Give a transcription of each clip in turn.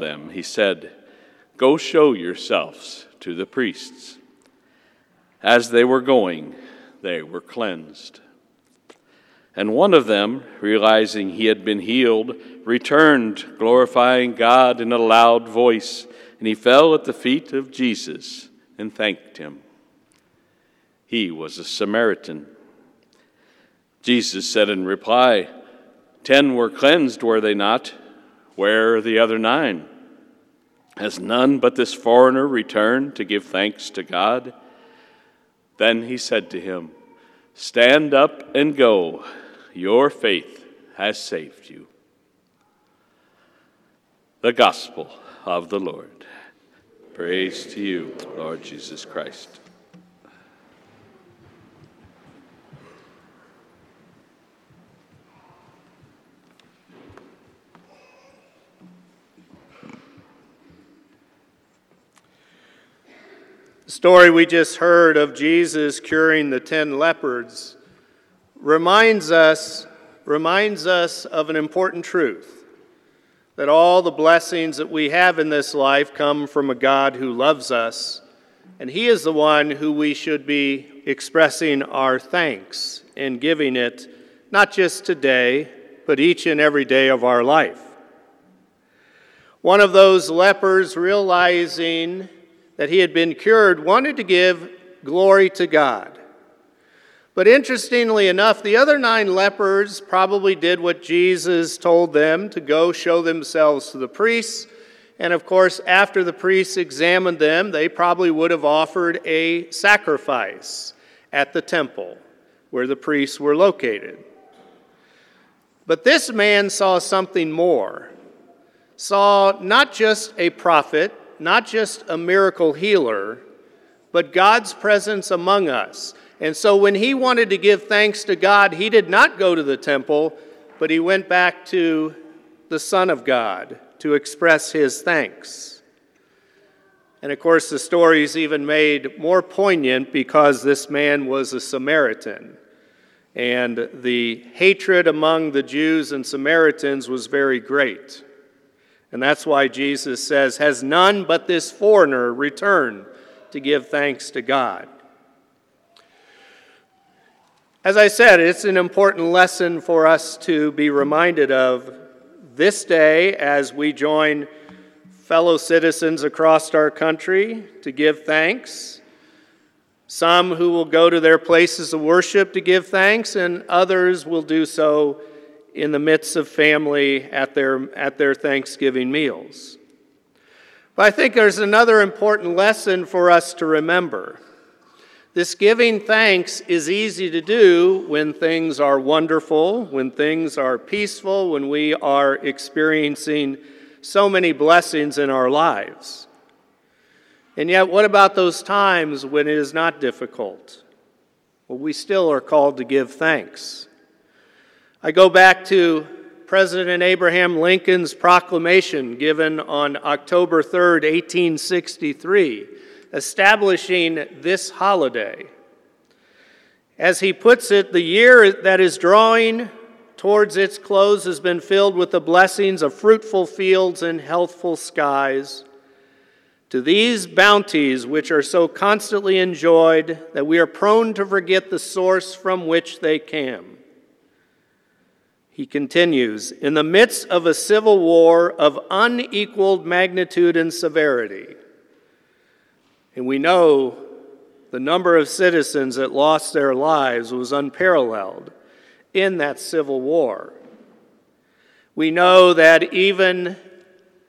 them, he said, Go show yourselves to the priests. As they were going, they were cleansed. And one of them, realizing he had been healed, returned, glorifying God in a loud voice, and he fell at the feet of Jesus and thanked him. He was a Samaritan. Jesus said in reply, Ten were cleansed, were they not? Where are the other nine? Has none but this foreigner returned to give thanks to God? Then he said to him, Stand up and go. Your faith has saved you. The Gospel of the Lord. Praise to you, Lord Jesus Christ. The story we just heard of Jesus curing the ten lepers reminds us, reminds us of an important truth that all the blessings that we have in this life come from a God who loves us, and He is the one who we should be expressing our thanks and giving it, not just today, but each and every day of our life. One of those lepers realizing that he had been cured wanted to give glory to God. But interestingly enough, the other nine lepers probably did what Jesus told them to go show themselves to the priests. And of course, after the priests examined them, they probably would have offered a sacrifice at the temple where the priests were located. But this man saw something more. Saw not just a prophet, not just a miracle healer, but God's presence among us. And so when he wanted to give thanks to God, he did not go to the temple, but he went back to the Son of God to express his thanks. And of course, the story is even made more poignant because this man was a Samaritan. And the hatred among the Jews and Samaritans was very great. And that's why Jesus says, Has none but this foreigner returned to give thanks to God? As I said, it's an important lesson for us to be reminded of this day as we join fellow citizens across our country to give thanks. Some who will go to their places of worship to give thanks, and others will do so in the midst of family at their, at their Thanksgiving meals. But I think there's another important lesson for us to remember. This giving thanks is easy to do when things are wonderful, when things are peaceful, when we are experiencing so many blessings in our lives. And yet, what about those times when it is not difficult? Well, we still are called to give thanks. I go back to President Abraham Lincoln's proclamation given on October 3, 1863, establishing this holiday. As he puts it, the year that is drawing towards its close has been filled with the blessings of fruitful fields and healthful skies. To these bounties, which are so constantly enjoyed that we are prone to forget the source from which they came. He continues In the midst of a civil war of unequaled magnitude and severity, and we know the number of citizens that lost their lives was unparalleled in that civil war. We know that even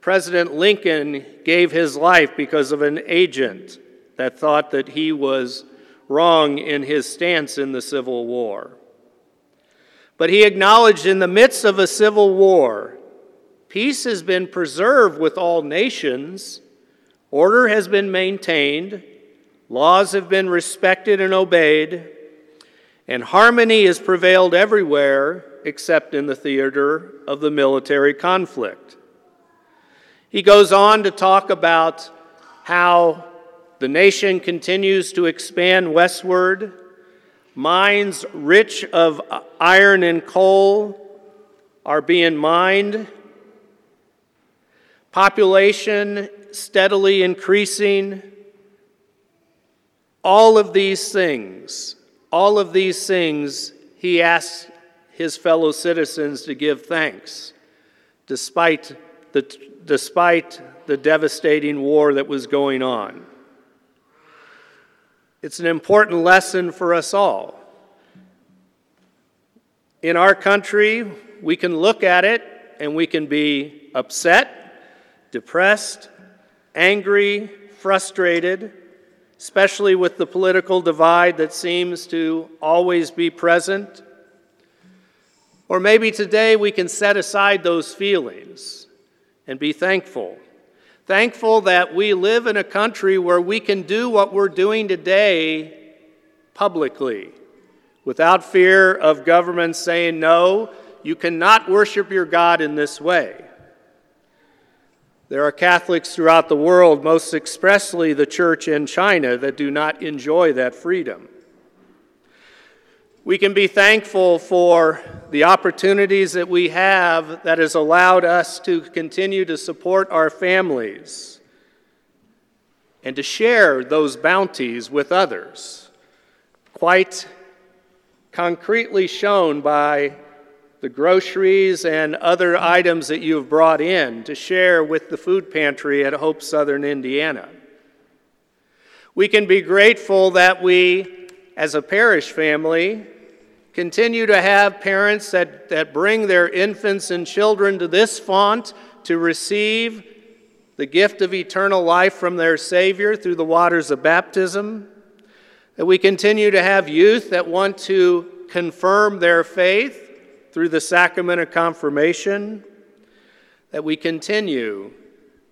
President Lincoln gave his life because of an agent that thought that he was wrong in his stance in the Civil War. But he acknowledged in the midst of a civil war, peace has been preserved with all nations, order has been maintained, laws have been respected and obeyed, and harmony has prevailed everywhere except in the theater of the military conflict. He goes on to talk about how the nation continues to expand westward Mines rich of iron and coal are being mined. population steadily increasing. All of these things, all of these things, he asks his fellow citizens to give thanks, despite the, despite the devastating war that was going on. It's an important lesson for us all. In our country, we can look at it and we can be upset, depressed, angry, frustrated, especially with the political divide that seems to always be present. Or maybe today we can set aside those feelings and be thankful. Thankful that we live in a country where we can do what we're doing today publicly without fear of government saying, no, you cannot worship your God in this way. There are Catholics throughout the world, most expressly the church in China, that do not enjoy that freedom. We can be thankful for the opportunities that we have that has allowed us to continue to support our families and to share those bounties with others. Quite concretely shown by the groceries and other items that you've brought in to share with the food pantry at Hope Southern Indiana. We can be grateful that we, as a parish family, continue to have parents that, that bring their infants and children to this font to receive the gift of eternal life from their Savior through the waters of baptism. That we continue to have youth that want to confirm their faith through the sacrament of confirmation. That we continue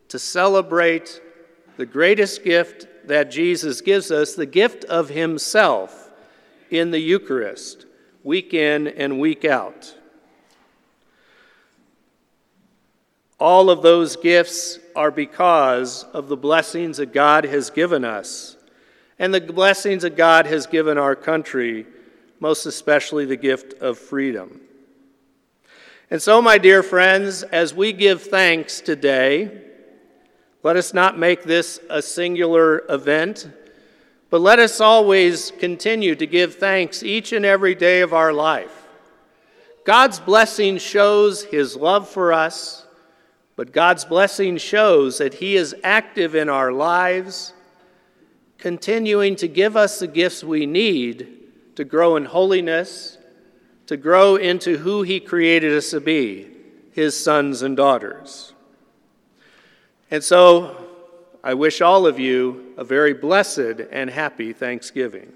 to celebrate the greatest gift that Jesus gives us, the gift of Himself in the Eucharist week in and week out. All of those gifts are because of the blessings that God has given us and the blessings that God has given our country, most especially the gift of freedom. And so, my dear friends, as we give thanks today, let us not make this a singular event but let us always continue to give thanks each and every day of our life. God's blessing shows his love for us, but God's blessing shows that he is active in our lives, continuing to give us the gifts we need to grow in holiness, to grow into who he created us to be, his sons and daughters. And so, I wish all of you a very blessed and happy Thanksgiving.